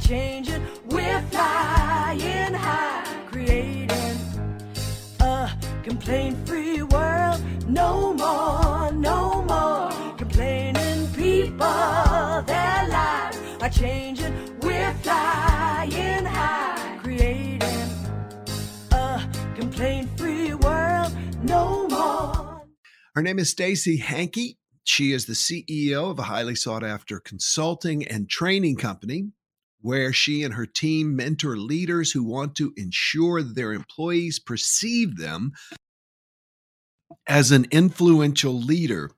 changing. We're flying high, creating a complaint free world. No more, no more complaining. People, their lives are changing. We're flying high, creating a complaint free world. No more. Her name is Stacey Hanke. She is the CEO of a highly sought after consulting and training company where she and her team mentor leaders who want to ensure that their employees perceive them as an influential leader.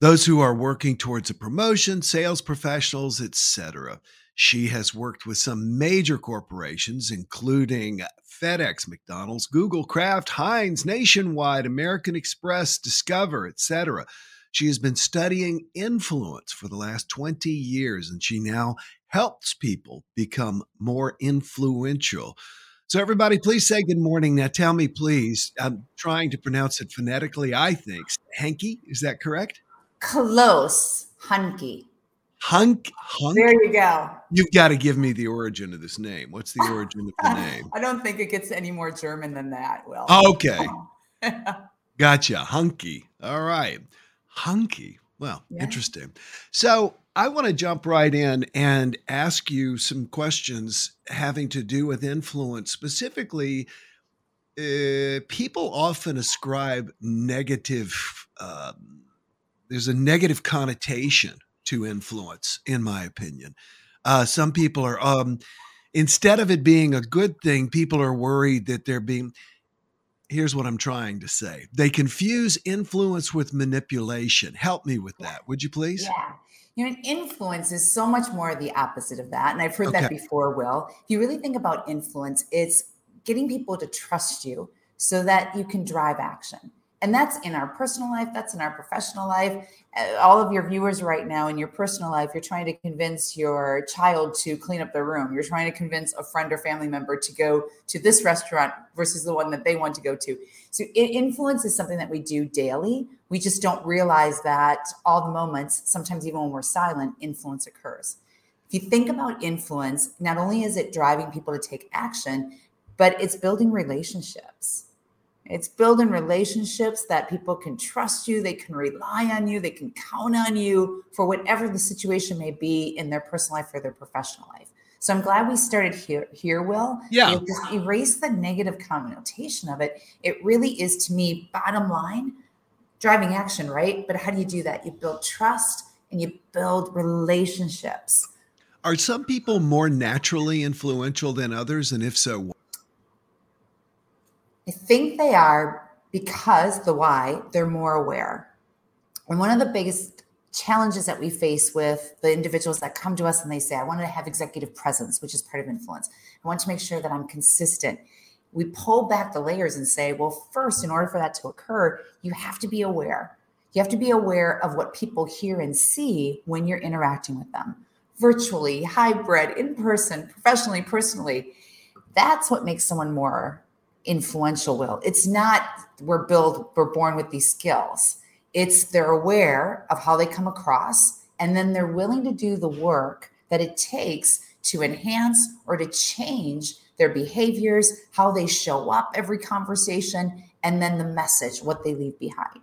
Those who are working towards a promotion, sales professionals, etc. She has worked with some major corporations, including FedEx, McDonald's, Google, Kraft, Heinz, Nationwide, American Express, Discover, etc. She has been studying influence for the last 20 years, and she now helps people become more influential. So, everybody, please say good morning. Now, tell me, please. I'm trying to pronounce it phonetically, I think. Hanky, is that correct? Close, hunky. Hunk, hunk. There you go. You've got to give me the origin of this name. What's the origin of the name? I don't think it gets any more German than that. Will. Okay. Gotcha. Hunky. All right. Hunky. Well, Yeah. interesting. So I want to jump right in and ask you some questions having to do with influence. Specifically, uh, people often ascribe negative, um, there's a negative connotation to influence, in my opinion. Uh, some people are, um, instead of it being a good thing, people are worried that they're being, here's what I'm trying to say. They confuse influence with manipulation. Help me with that, would you please? Yeah. You know, influence is so much more the opposite of that. And I've heard that before, Will. If you really think about influence, it's getting people to trust you so that you can drive action. And that's in our personal life, that's in our professional life. Uh, All of your viewers right now in your personal life, you're trying to convince your child to clean up their room. You're trying to convince a friend or family member to go to this restaurant versus the one that they want to go to. So, influence is something that we do daily. We just don't realize that all the moments, sometimes even when we're silent, influence occurs. If you think about influence, not only is it driving people to take action, but it's building relationships. It's building relationships that people can trust you, they can rely on you, they can count on you for whatever the situation may be in their personal life or their professional life. So I'm glad we started here, here Will. Yeah. Erase the negative connotation of it. It really is to me, bottom line, driving action, right? But how do you do that? You build trust and you build relationships. Are some people more naturally influential than others? And if so, why? I think they are because the why, they're more aware. And one of the biggest challenges that we face with the individuals that come to us and they say, I want to have executive presence, which is part of influence. I want to make sure that I'm consistent. We pull back the layers and say, well, first, in order for that to occur, you have to be aware. You have to be aware of what people hear and see when you're interacting with them virtually, hybrid, in person, professionally, personally. That's what makes someone more influential will it's not we're built we're born with these skills it's they're aware of how they come across and then they're willing to do the work that it takes to enhance or to change their behaviors how they show up every conversation and then the message what they leave behind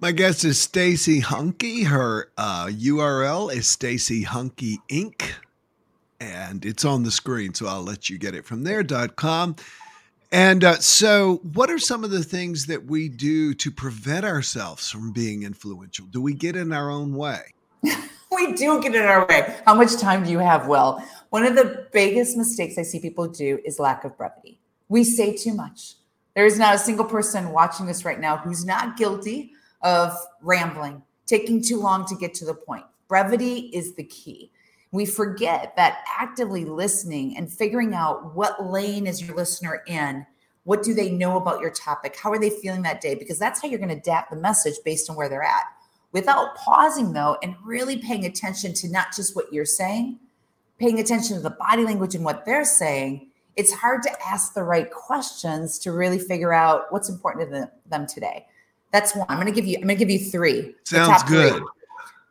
My guest is Stacey Hanke. Her uh, URL is Stacey Hanke Inc. And it's on the screen, so I'll let you get it from there.com. And uh, so, what are some of the things that we do to prevent ourselves from being influential? Do we get in our own way? we do get in our way. How much time do you have, Will? One of the biggest mistakes I see people do is lack of brevity. We say too much. There is not a single person watching this right now who's not guilty of rambling, taking too long to get to the point. Brevity is the key. We forget that actively listening and figuring out what lane is your listener in, what do they know about your topic, how are they feeling that day, because that's how you're going to adapt the message based on where they're at. Without pausing though and really paying attention to not just what you're saying paying attention to the body language and what they're saying it's hard to ask the right questions to really figure out what's important to them, today. That's one. I'm going to give you i'm going to give you three Sounds top three.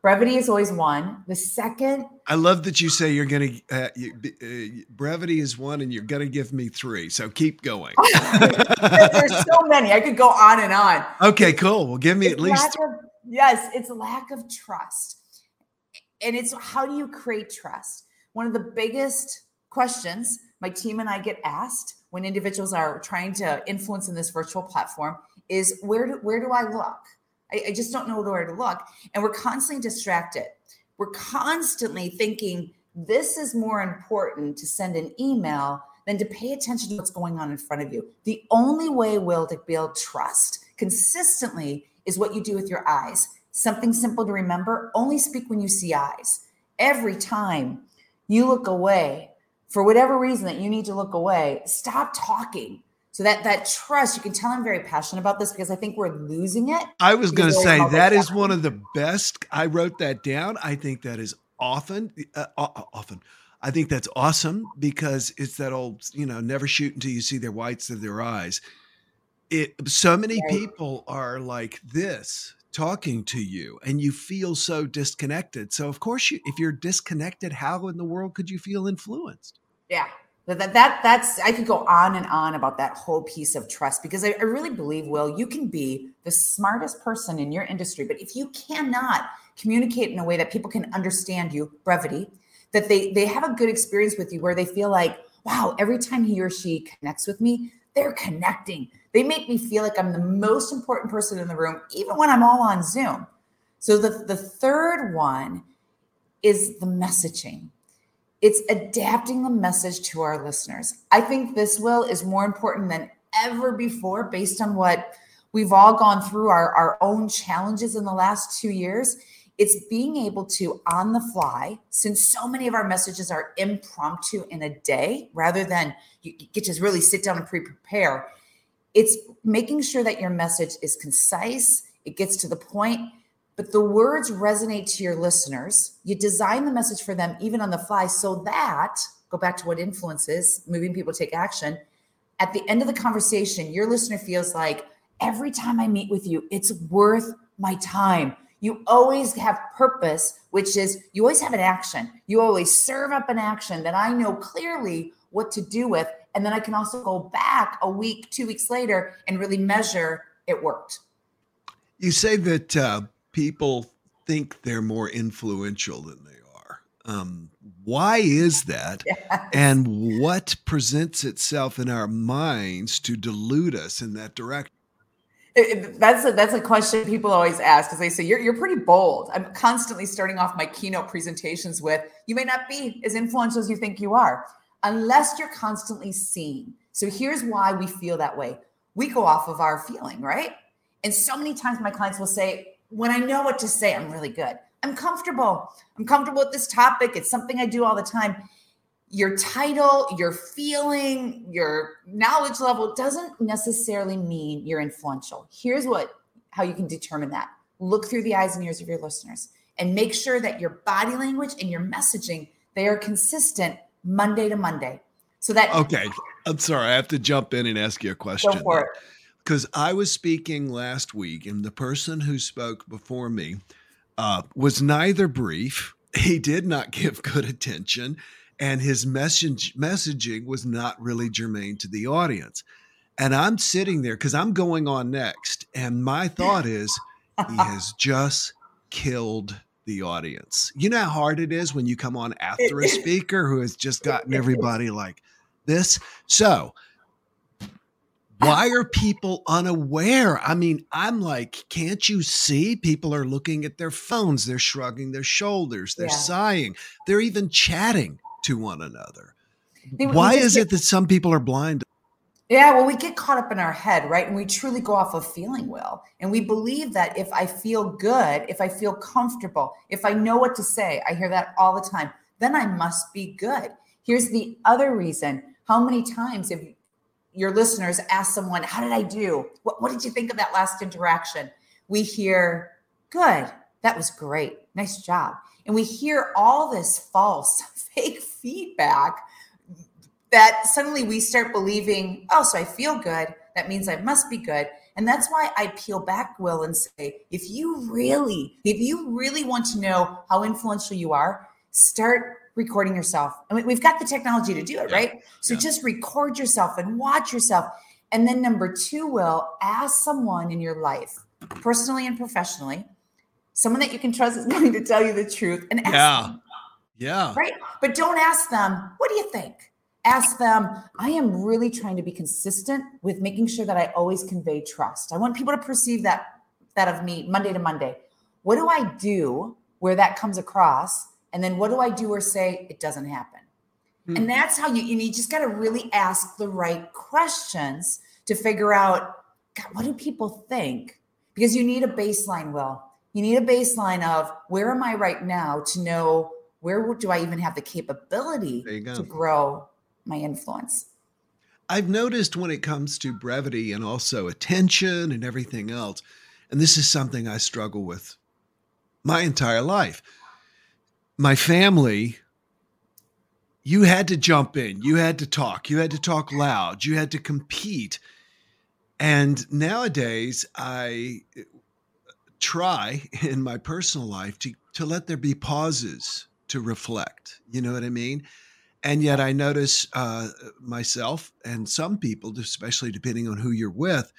Brevity is always one. The second, I love that you say you're going to, uh, you, uh, brevity is one and you're going to give me three. So keep going. there's so many. I could go on and on. Okay, cool. Well, give me It's at least. of- yes, it's lack of trust. And it's how do you create trust? One of the biggest questions my team and I get asked when individuals are trying to influence in this virtual platform is where do where do I look? I, I just don't know where to look. And we're constantly distracted. We're constantly thinking this is more important to send an email than to pay attention to what's going on in front of you. The only way, Will, to build trust consistently is what you do with your eyes. Something simple to remember only speak when you see eyes. Every time you look away, for whatever reason that you need to look away, stop talking. So that that trust, you can tell I'm very passionate about this because I think we're losing it. I was going to say that is one of the best. I wrote that down. I think that is often, uh, uh, often. I think that's awesome because it's that old, you know, never shoot until you see their whites of their eyes. It so many Right. people are like this talking to you and you feel so disconnected. So of course you if you're disconnected, how in the world could you feel influenced? Yeah. That, that, that that's I could go on and on about that whole piece of trust because I, I really believe, Will, you can be the smartest person in your industry, but if you cannot communicate in a way that people can understand you, brevity, that they they have a good experience with you where they feel like, wow, every time he or she connects with me, they're connecting. They make me feel like I'm the most important person in the room, even when I'm all on Zoom. So the, the third one is the messaging it's adapting the message to our listeners. I think this will is more important than ever before based on what we've all gone through our, our own challenges in the last two years. It's being able to on the fly, since so many of our messages are impromptu in a day rather than you get to really sit down and pre-prepare. It's making sure that your message is concise, it gets to the point, but the words resonate to your listeners. You design the message for them even on the fly so that, go back to what influence is, moving people to take action. At the end of the conversation, your listener feels like every time I meet with you, it's worth my time. You always have purpose, which is you always have an action. You always serve up an action that I know clearly what to do with. And then I can also go back a week, two weeks later and really measure it worked. You say that uh, people think they're more influential than they are. Um, why is that? And what presents itself in our minds to delude us in that direction? It- it- that's a, that's a question people always ask because they say you're you're pretty bold. I'm constantly starting off my keynote presentations with you may not be as influential as you think you are unless you're constantly seen. So here's why we feel that way. We go off of our feeling, right? And so many times my clients will say, when I know what to say, I'm really good. I'm comfortable. I'm comfortable with this topic. It's something I do all the time. Your title, your feeling, your knowledge level doesn't necessarily mean you're influential. Here's what how you can determine that. Look through the eyes and ears of your listeners and make sure that your body language and your messaging they are consistent Monday to Monday. So that Okay. I'm sorry. I have to jump in and ask you a question. go for it. Because I was speaking last week, and the person who spoke before me uh, was neither brief, he did not give good attention, and his message messaging was not really germane to the audience. And I'm sitting there because I'm going on next, and my thought is, he has just killed the audience. You know how hard it is when you come on after a speaker who has just gotten everybody like this. So, why are people unaware? I mean, I'm like, can't you see? People are looking at their phones, they're shrugging their shoulders, they're Yeah. sighing, they're even chatting to one another. They- Why is get- it that some people are blind? Yeah, well, we get caught up in our head, right? And we truly go off of feeling well. And we believe that if I feel good, if I feel comfortable, if I know what to say, I hear that all the time, then I must be good. Here's the other reason. How many times have your listeners ask someone, How did I do? What, what did you think of that last interaction? We hear, Good. That was great. Nice job. And we hear all this false, fake feedback that suddenly we start believing, oh, so I feel good. That means I must be good. And that's why I peel back, Will, and say, if you really, if you really want to know how influential you are, start recording yourself. I mean, we've got the technology to do it, yeah. right? So yeah. just record yourself and watch yourself. And then number two, Will, ask someone in your life, personally and professionally, someone that you can trust is going to tell you the truth and ask yeah. them. Yeah. Right. But don't ask them, what do you think? Ask them, I am really trying to be consistent with making sure that I always convey trust. I want people to perceive that that of me Monday to Monday. What do I do where that comes across? And then what do I do or say it doesn't happen? Mm-hmm. And that's how you, you just got to really ask the right questions to figure out, God, what do people think? Because you need a baseline, Will. You need a baseline of where am I right now to know where do I even have the capability to grow my influence? I've noticed when it comes to brevity and also attention and everything else, and this is something I struggle with my entire life. My family, you had to jump in, you had to talk, you had to talk loud, you had to compete. And nowadays, I try in my personal life to, to let there be pauses to reflect. You know what I mean? And yet I notice uh, myself and some people, especially depending on who you're with,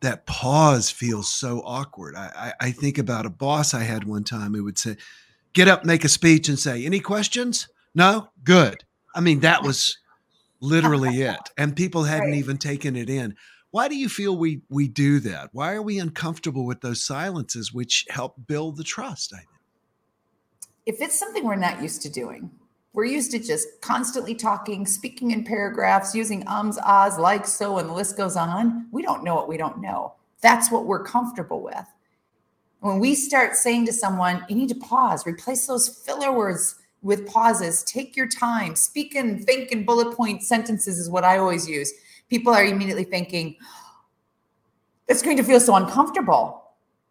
that pause feels so awkward. I, I, I think about a boss I had one time who would say, get up, make a speech, and say, Any questions? No? Good. I mean, that was literally it. And people hadn't right. even taken it in. Why do you feel we we do that? Why are we uncomfortable with those silences which help build the trust? I think if it's something we're not used to doing, we're used to just constantly talking, speaking in paragraphs, using ums, ahs, like, so, and the list goes on. We don't know what we don't know. That's what we're comfortable with. When we start saying to someone, you need to pause, replace those filler words with pauses, take your time, speak and think in bullet point sentences is what I always use. People are immediately thinking, it's going to feel so uncomfortable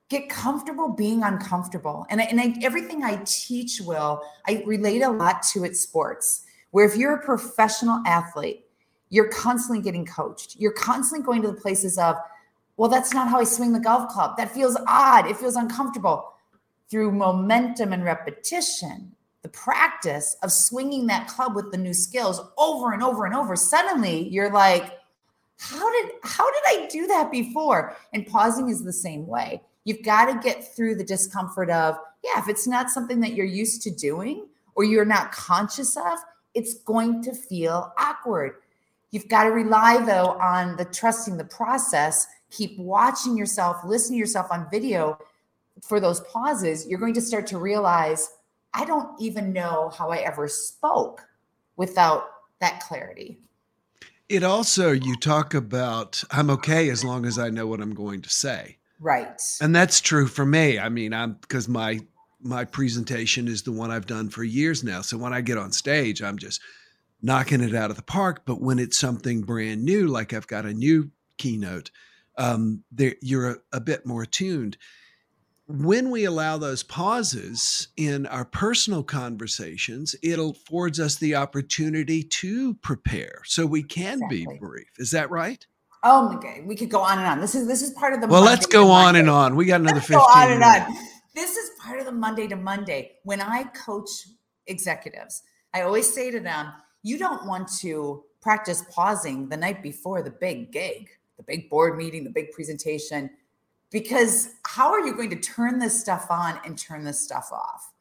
get comfortable being uncomfortable. And, I, and I, everything I teach, Will, I relate a lot to it sports, where if you're a professional athlete, you're constantly getting coached. You're constantly going to the places of, well, that's not how I swing the golf club. That feels odd. It feels uncomfortable. Through momentum and repetition, the practice of swinging that club with the new skills over and over and over, suddenly you're like, how did how did I do that before? And pausing is the same way. You've got to get through the discomfort of, yeah, if it's not something that you're used to doing or you're not conscious of, it's going to feel awkward. You've got to rely, though, on the trusting the process. Keep watching yourself, listen to yourself on video for those pauses. You're going to start to realize, I don't even know how I ever spoke without that clarity. It also, you talk about, I'm okay as long as I know what I'm going to say. Right. And that's true for me. I mean, I'm because my my presentation is the one I've done for years now. So when I get on stage, I'm just knocking it out of the park. But when it's something brand new, like I've got a new keynote, um, there, you're a, a bit more attuned. When we allow those pauses in our personal conversations, it affords us the opportunity to prepare so we can exactly. be brief. Is that right? Oh my god, we could go on and on. This is this is part of the. Well, Monday let's go on and on. We got another let's fifteen. Go on and on. This is part of the Monday to Monday. When I coach executives, I always say to them, "You don't want to practice pausing the night before the big gig, the big board meeting, the big presentation, because how are you going to turn this stuff on and turn this stuff off?"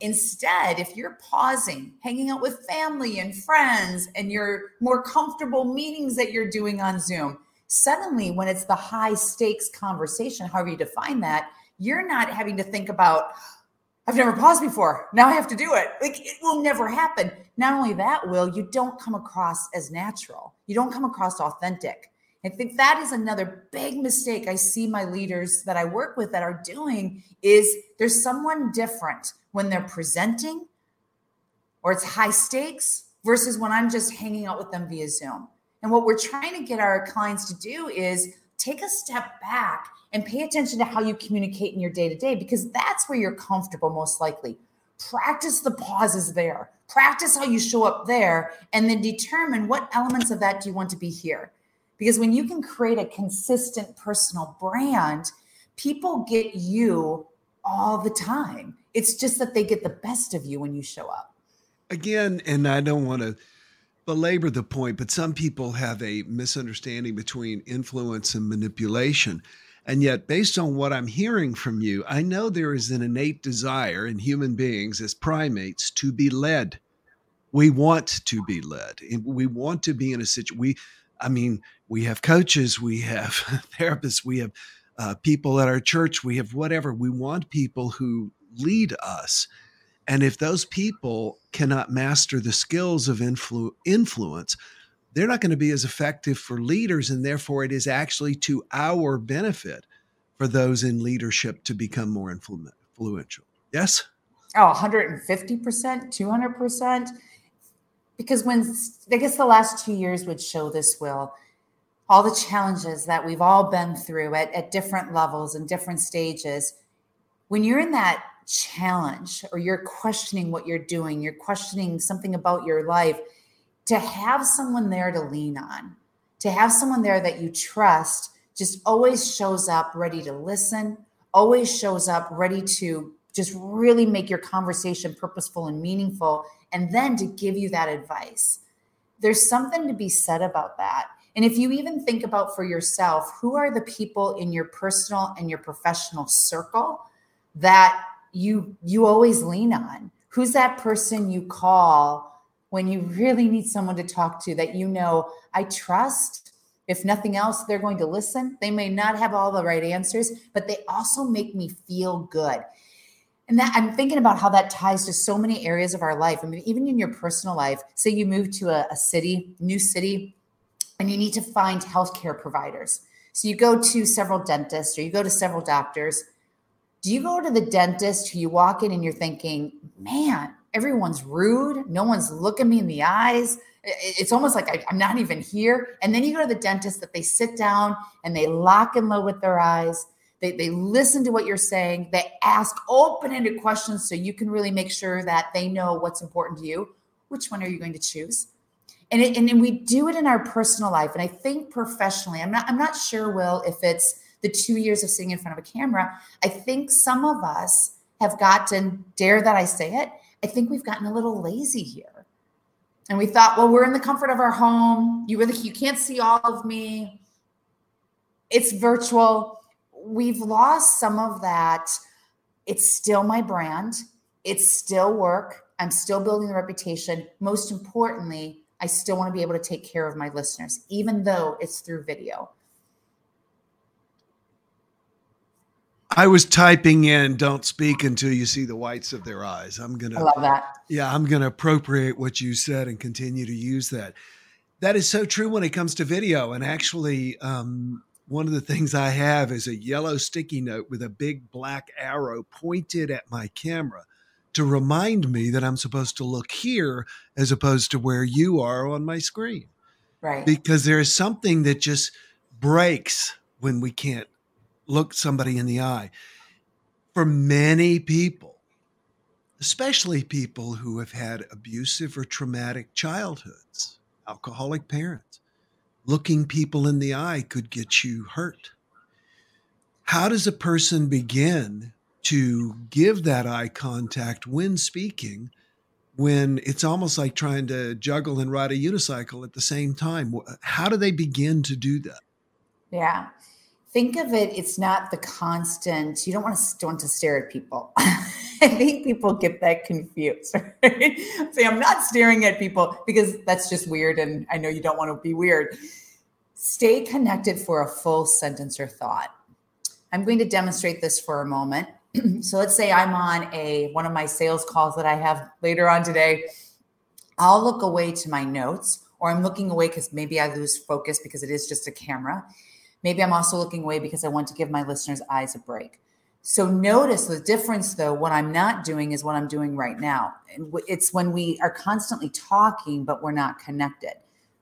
Instead, if you're pausing, hanging out with family and friends, and your more comfortable meetings that you're doing on Zoom, suddenly when it's the high stakes conversation, however you define that, you're not having to think about, I've never paused before. Now I have to do it. Like it will never happen. Not only that, Will, you don't come across as natural. You don't come across authentic. I think that is another big mistake I see my leaders that I work with that are doing is there's someone different when they're presenting or it's high stakes versus when I'm just hanging out with them via Zoom. And what we're trying to get our clients to do is take a step back and pay attention to how you communicate in your day to day because that's where you're comfortable most likely. Practice the pauses there. Practice how you show up there and then determine what elements of that do you want to be here. Because when you can create a consistent personal brand, people get you all the time. It's just that they get the best of you when you show up. Again, and I don't want to belabor the point, but some people have a misunderstanding between influence and manipulation. And yet, based on what I'm hearing from you, I know there is an innate desire in human beings as primates to be led. We want to be led. We want to be in a situation. We, I mean, we have coaches, we have therapists, we have uh, people at our church, we have whatever. We want people who lead us. And if those people cannot master the skills of influ- influence, they're not going to be as effective for leaders. And therefore, it is actually to our benefit for those in leadership to become more influential. Yes? Oh, 150%, 200%. Because when I guess the last two years would show this, Will, all the challenges that we've all been through at, at different levels and different stages, when you're in that challenge or you're questioning what you're doing, you're questioning something about your life, to have someone there to lean on, to have someone there that you trust just always shows up ready to listen, always shows up ready to just really make your conversation purposeful and meaningful, and then to give you that advice. There's something to be said about that. And if you even think about for yourself, who are the people in your personal and your professional circle that you you always lean on? Who's that person you call when you really need someone to talk to that you know I trust? If nothing else, they're going to listen. They may not have all the right answers, but they also make me feel good. And that I'm thinking about how that ties to so many areas of our life. I mean, even in your personal life, say you move to a, a city, new city, and you need to find healthcare providers. So you go to several dentists or you go to several doctors. Do you go to the dentist who you walk in and you're thinking, man, everyone's rude. No one's looking me in the eyes. It's almost like I, am not even here. And then you go to the dentist that they sit down and they lock and load with their eyes. They, they listen to what you're saying. They ask open ended questions so you can really make sure that they know what's important to you. Which one are you going to choose? And it, and we do it in our personal life. And i think professionally i'm not i'm not sure will if it's the two years of sitting in front of a camera. I think some of us have gotten dare that i say it i think we've gotten a little lazy here. And we thought well we're in the comfort of our home. You really you can't see all of me. It's virtual. We've lost some of that. It's still my brand. It's still work. I'm still building the reputation. Most importantly I still want to be able to take care of my listeners, even though it's through video. I was typing in don't speak until you see the whites of their eyes. I'm going to I love that. Yeah, I'm going to appropriate what you said and continue to use that. That is so true when it comes to video. And actually, um, one of the things I have is a yellow sticky note with a big black arrow pointed at my camera to remind me that I'm supposed to look here as opposed to where you are on my screen. Right. Because there is something that just breaks when we can't look somebody in the eye. For many people, especially people who have had abusive or traumatic childhoods, alcoholic parents, looking people in the eye could get you hurt. How does a person begin to give that eye contact when speaking when it's almost like trying to juggle and ride a unicycle at the same time. How do they begin to do that? Yeah. Think of it it's not the constant you don't want to want to stare at people. I think people get that confused right? say i'm not staring at people because that's just weird and i know you don't want to be weird. Stay connected for a full sentence or thought. I'm going to demonstrate this for a moment so let's say I'm on a one of my sales calls that I have later on today. I'll look away to my notes, or I'm looking away because maybe I lose focus because it is just a camera. Maybe I'm also looking away because I want to give my listeners' eyes a break. So notice the difference, though. What I'm not doing is what I'm doing right now. It's when we are constantly talking, but we're not connected.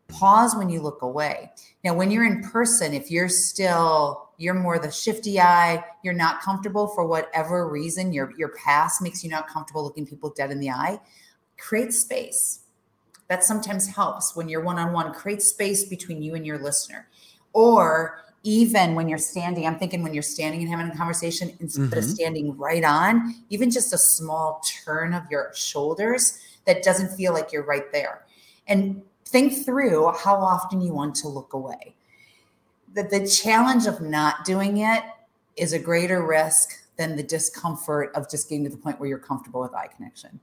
Pause when you look away. Now, when you're in person, if you're still you're more the shifty eye you're not comfortable for whatever reason your your past makes you not comfortable looking people dead in the eye create space That sometimes helps when you're one on one, create space between you and your listener. Or even when you're standing, I'm thinking when you're standing and having a conversation, instead mm-hmm. of standing right on, even just a small turn of your shoulders that doesn't feel like you're right there. And think through how often you want to look away. That the challenge of not doing it is a greater risk than the discomfort of just getting to the point where you're comfortable with eye connection.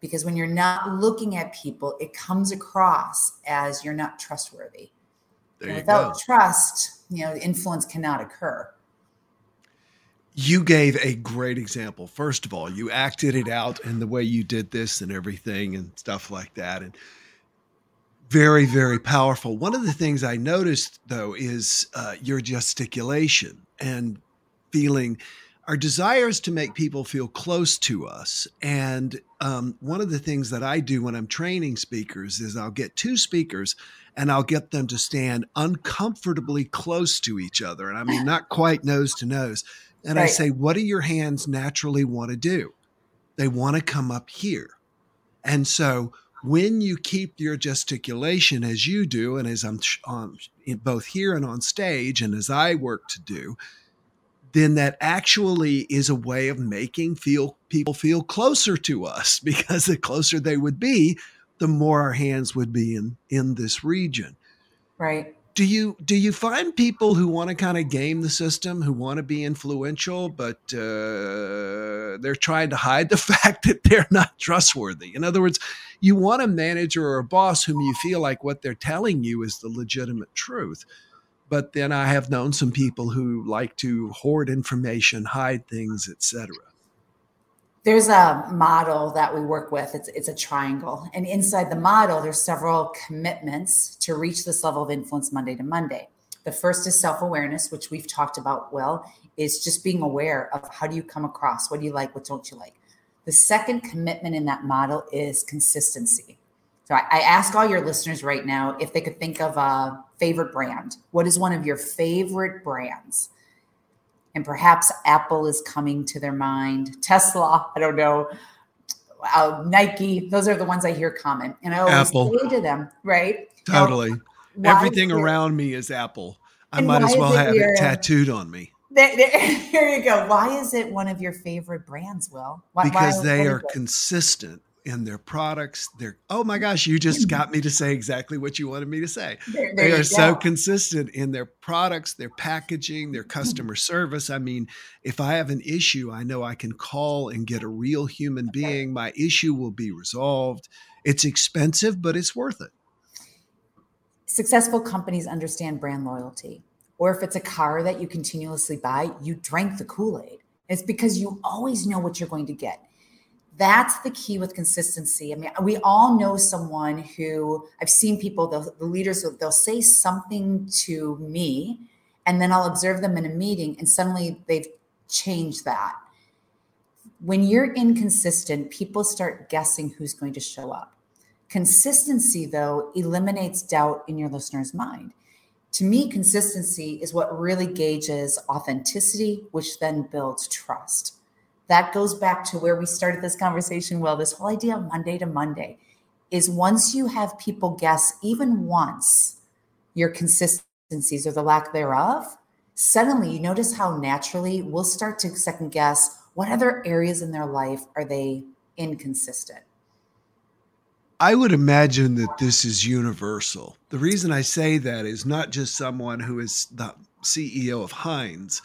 Because when you're not looking at people, it comes across as you're not trustworthy. And without go. trust, you know, influence cannot occur. You gave a great example. First of all, you acted it out and the way you did this and everything and stuff like that. And very, very powerful. One of the things I noticed, though, is uh, your gesticulation and feeling our desires to make people feel close to us. And um, one of the things that I do when I'm training speakers is I'll get two speakers and I'll get them to stand uncomfortably close to each other. And I mean, not quite nose to nose. And right. I say, What do your hands naturally want to do? They want to come up here. And so when you keep your gesticulation as you do, and as I'm on both here and on stage, and as I work to do, then that actually is a way of making feel people feel closer to us because the closer they would be, the more our hands would be in in this region. Right. Do you do you find people who want to kind of game the system, who want to be influential, but uh, they're trying to hide the fact that they're not trustworthy? In other words, you want a manager or a boss whom you feel like what they're telling you is the legitimate truth but then I have known some people who like to hoard information, hide things, etc. There's a model that we work with. It's it's a triangle, and inside the model, there's several commitments to reach this level of influence Monday to Monday. The first is self awareness, which we've talked about. Well, is just being aware of how do you come across, what do you like, what don't you like. The second commitment in that model is consistency. So I, I ask all your listeners right now if they could think of a favorite brand. What is one of your favorite brands? And perhaps Apple is coming to their mind. Tesla, I don't know. Uh, Nike, those are the ones I hear common. And I always Apple. say to them, right? Totally. Now, Everything around me is Apple. I might as well have your, it tattooed on me. There, there, here you go. Why is it one of your favorite brands, Will? Why, because why, they are consistent in their products. They're oh my gosh, you just mm. got me to say exactly what you wanted me to say. There, there they are so consistent in their products, their packaging, their mm-hmm. customer service. I mean, if I have an issue, I know I can call and get a real human being. My issue will be resolved. It's expensive, but it's worth it. Successful companies understand brand loyalty. Or if it's a car that you continuously buy, you drank the Kool Aid. It's because you always know what you're going to get that's the key with consistency. I mean, we all know someone who I've seen people, the, leaders, they'll say something to me, and then I'll observe them in a meeting, and suddenly they've changed that. When you're inconsistent, people start guessing who's going to show up. Consistency, though, eliminates doubt in your listener's mind. To me, consistency is what really gauges authenticity, which then builds trust that goes back to where we started this conversation. Well, this whole idea of Monday to Monday is once you have people guess, even once, your consistencies or the lack thereof, suddenly you notice how naturally we'll start to second guess what other areas in their life are they inconsistent. I would imagine that this is universal. The reason I say that is not just someone who is the CEO of Heinz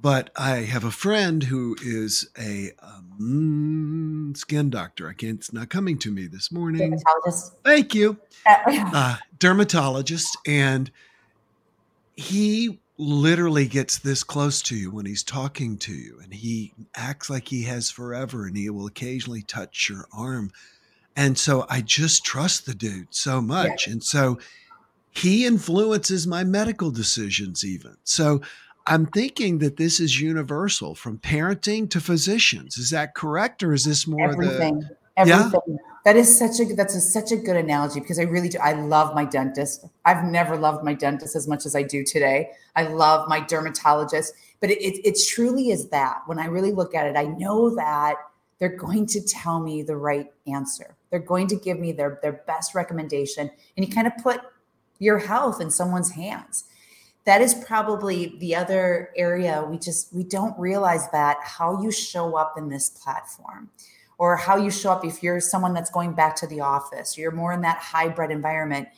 but I have a friend who is a um, skin doctor. I can't, it's not coming to me this morning. Dermatologist. Thank you. Uh, dermatologist. And he literally gets this close to you when he's talking to you and he acts like he has forever and he will occasionally touch your arm. And so I just trust the dude so much. Yeah. And so he influences my medical decisions even. So I'm thinking that this is universal from parenting to physicians. Is that correct, or is this more everything? The, everything. Yeah? That is such a that's a, such a good analogy because I really do. I love my dentist. I've never loved my dentist as much as I do today. I love my dermatologist, but it, it, it truly is that. When I really look at it, I know that they're going to tell me the right answer. They're going to give me their, their best recommendation. And you kind of put your health in someone's hands. That is probably the other area we just we don't realize that how you show up in this platform or how you show up if you're someone that's going back to the office, you're more in that hybrid environment.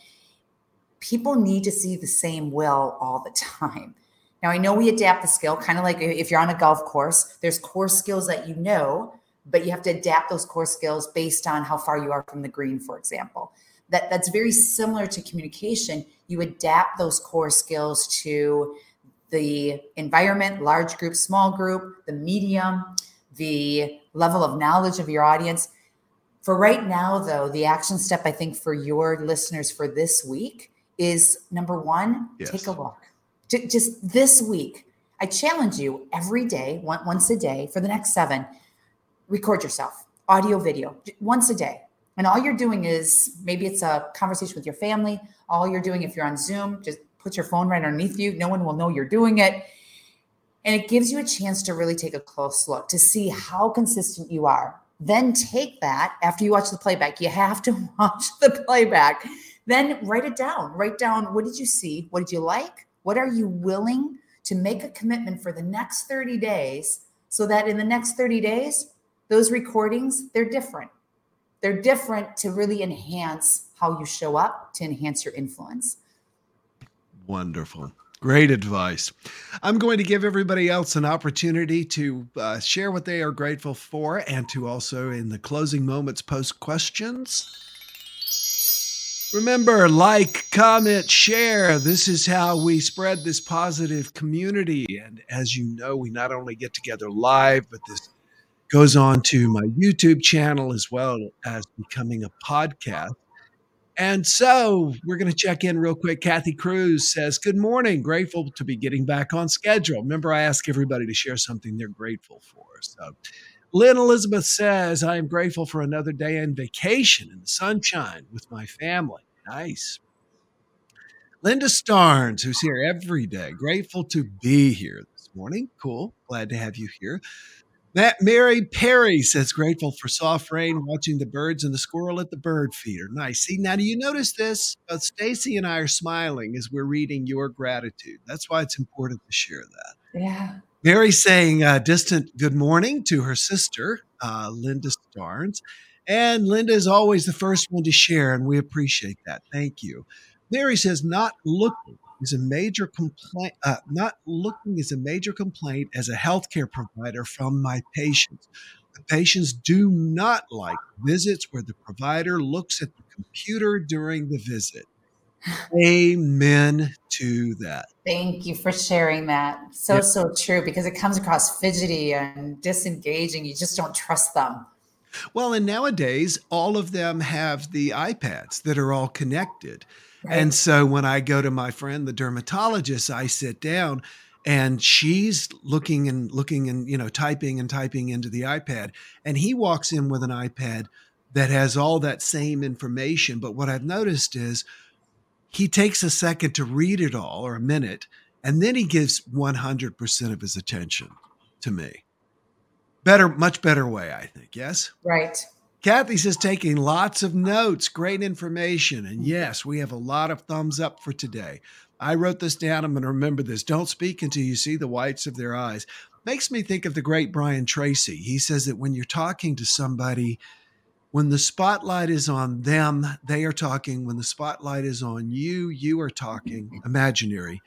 People need to see the same will all the time. Now, I know we adapt the skill, kind of like if you're on a golf course, there's core skills that you know, but you have to adapt those core skills based on how far you are from the green, for example. That, that's very similar to communication. You adapt those core skills to the environment, large group, small group, the medium, the level of knowledge of your audience. For right now, though, the action step I think for your listeners for this week is number one, yes. take a look just this week, I challenge you every day, once a day for the next seven, record yourself, audio, video, once a day. And all you're doing is maybe it's a conversation with your family. All you're doing, if you're on Zoom, just put your phone right underneath you. No one will know you're doing it. And it gives you a chance to really take a close look to see how consistent you are. Then take that after you watch the playback. You have to watch the playback. Then write it down. Write down what did you see? What did you like? What are you willing to make a commitment for the next 30 days so that in the next 30 days, those recordings, they're different. They're different to really enhance how you show up, to enhance your influence. Wonderful. Great advice. I'm going to give everybody else an opportunity to uh, share what they are grateful for and to also, in the closing moments, post questions. Remember, like, comment, share. This is how we spread this positive community. And as you know, we not only get together live, but this goes on to my YouTube channel as well as becoming a podcast. And so we're going to check in real quick. Kathy Cruz says, Good morning. Grateful to be getting back on schedule. Remember, I ask everybody to share something they're grateful for. So Lynn Elizabeth says, I am grateful for another day in vacation in the sunshine with my family. Nice. Linda Starnes, who's here every day, grateful to be here this morning. Cool. Glad to have you here. Matt Mary Perry says, grateful for soft rain, watching the birds and the squirrel at the bird feeder. Nice. See, now do you notice this? Both Stacey and I are smiling as we're reading your gratitude. That's why it's important to share that. Yeah. Mary saying a distant good morning to her sister, uh, Linda Starnes. And Linda is always the first one to share, and we appreciate that. Thank you. Mary says, not looking is a major complaint. Uh, not looking is a major complaint as a healthcare provider from my patients. The patients do not like visits where the provider looks at the computer during the visit. Amen to that. Thank you for sharing that. So, yep. so true because it comes across fidgety and disengaging. You just don't trust them. Well, and nowadays, all of them have the iPads that are all connected. Right. And so when I go to my friend, the dermatologist, I sit down and she's looking and looking and, you know, typing and typing into the iPad. And he walks in with an iPad that has all that same information. But what I've noticed is, he takes a second to read it all or a minute, and then he gives 100% of his attention to me. Better, much better way, I think. Yes? Right. Kathy says taking lots of notes, great information. And yes, we have a lot of thumbs up for today. I wrote this down. I'm going to remember this. Don't speak until you see the whites of their eyes. Makes me think of the great Brian Tracy. He says that when you're talking to somebody, when the spotlight is on them, they are talking. When the spotlight is on you, you are talking imaginary.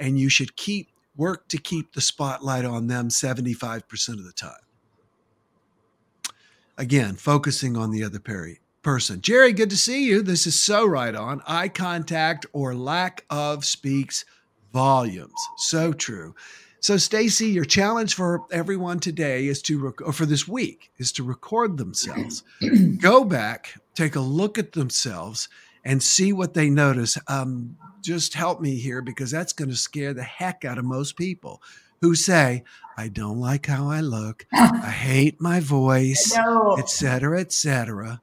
And you should keep work to keep the spotlight on them 75% of the time. Again, focusing on the other person. Jerry, good to see you. This is so right on. Eye contact or lack of speaks volumes. So true. So, Stacey, your challenge for everyone today is to, rec- or for this week, is to record themselves. Go back, take a look at themselves, and see what they notice. Um, just help me here because that's going to scare the heck out of most people who say, I don't like how I look, I hate my voice, etc., etc.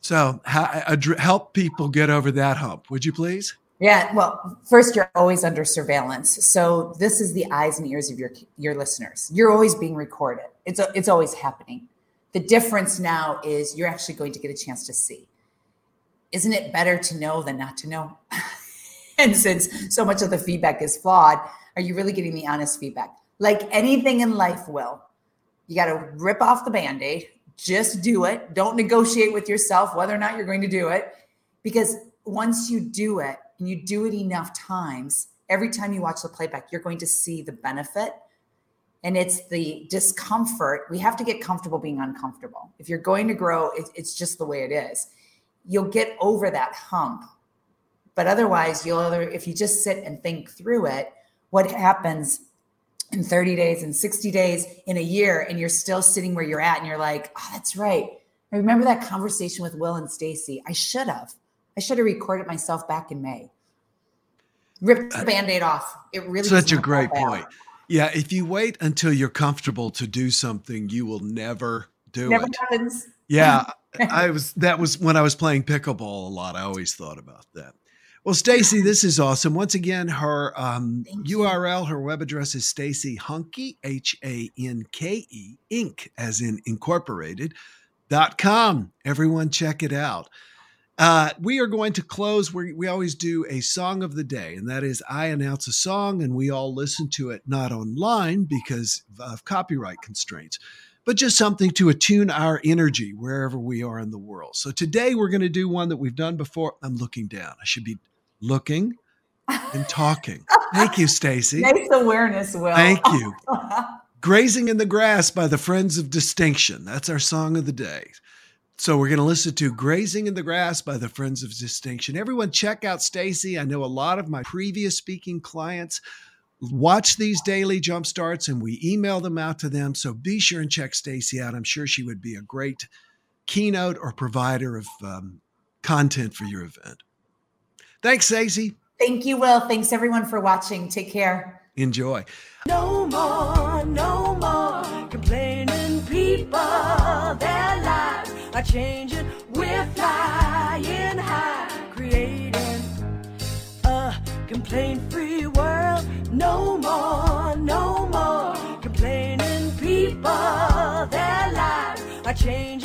So, help people get over that hump, would you please? Yeah, well, first you're always under surveillance. So this is the eyes and ears of your your listeners. You're always being recorded. It's it's always happening. The difference now is you're actually going to get a chance to see. Isn't it better to know than not to know? and since so much of the feedback is flawed, are you really getting the honest feedback? Like anything in life will. You got to rip off the band aid, just do it. Don't negotiate with yourself whether or not you're going to do it. Because once you do it and you do it enough times, every time you watch the playback, you're going to see the benefit. And it's the discomfort. We have to get comfortable being uncomfortable. If you're going to grow, it's just the way it is. You'll get over that hump. But otherwise, you'll other if you just sit and think through it, what happens in 30 days and 60 days in a year and you're still sitting where you're at and you're like, "Oh, that's right. I remember that conversation with Will and Stacey. I should have. I should have recorded myself back in May. Ripped the uh, band-aid off. It really such a great point. Yeah, if you wait until you're comfortable to do something, you will never do never it. happens. Yeah, I was that was when I was playing pickleball a lot. I always thought about that. Well, Stacey, this is awesome. Once again, her um, URL, her web address is Stacey Hanke, H A N K E, Inc., as in incorporated, dot com. Everyone check it out. Uh, we are going to close. We, we always do a song of the day, and that is I announce a song and we all listen to it not online because of copyright constraints, but just something to attune our energy wherever we are in the world. So today we're going to do one that we've done before. I'm looking down. I should be looking and talking. Thank you, Stacey. Nice awareness, Will. Thank you. Grazing in the Grass by the Friends of Distinction. That's our song of the day. So we're going to listen to Grazing in the Grass by the Friends of Distinction. Everyone check out Stacey. I know a lot of my previous speaking clients watch these daily jump starts and we email them out to them. So be sure and check Stacey out. I'm sure she would be a great keynote or provider of um, content for your event. Thanks, Stacey. Thank you, Will. Thanks everyone for watching. Take care. Enjoy. No more, no more complaining people. Their lives are changing. We're flying high, creating a complaint-free world. No more, no more complaining people. Their lives are changing.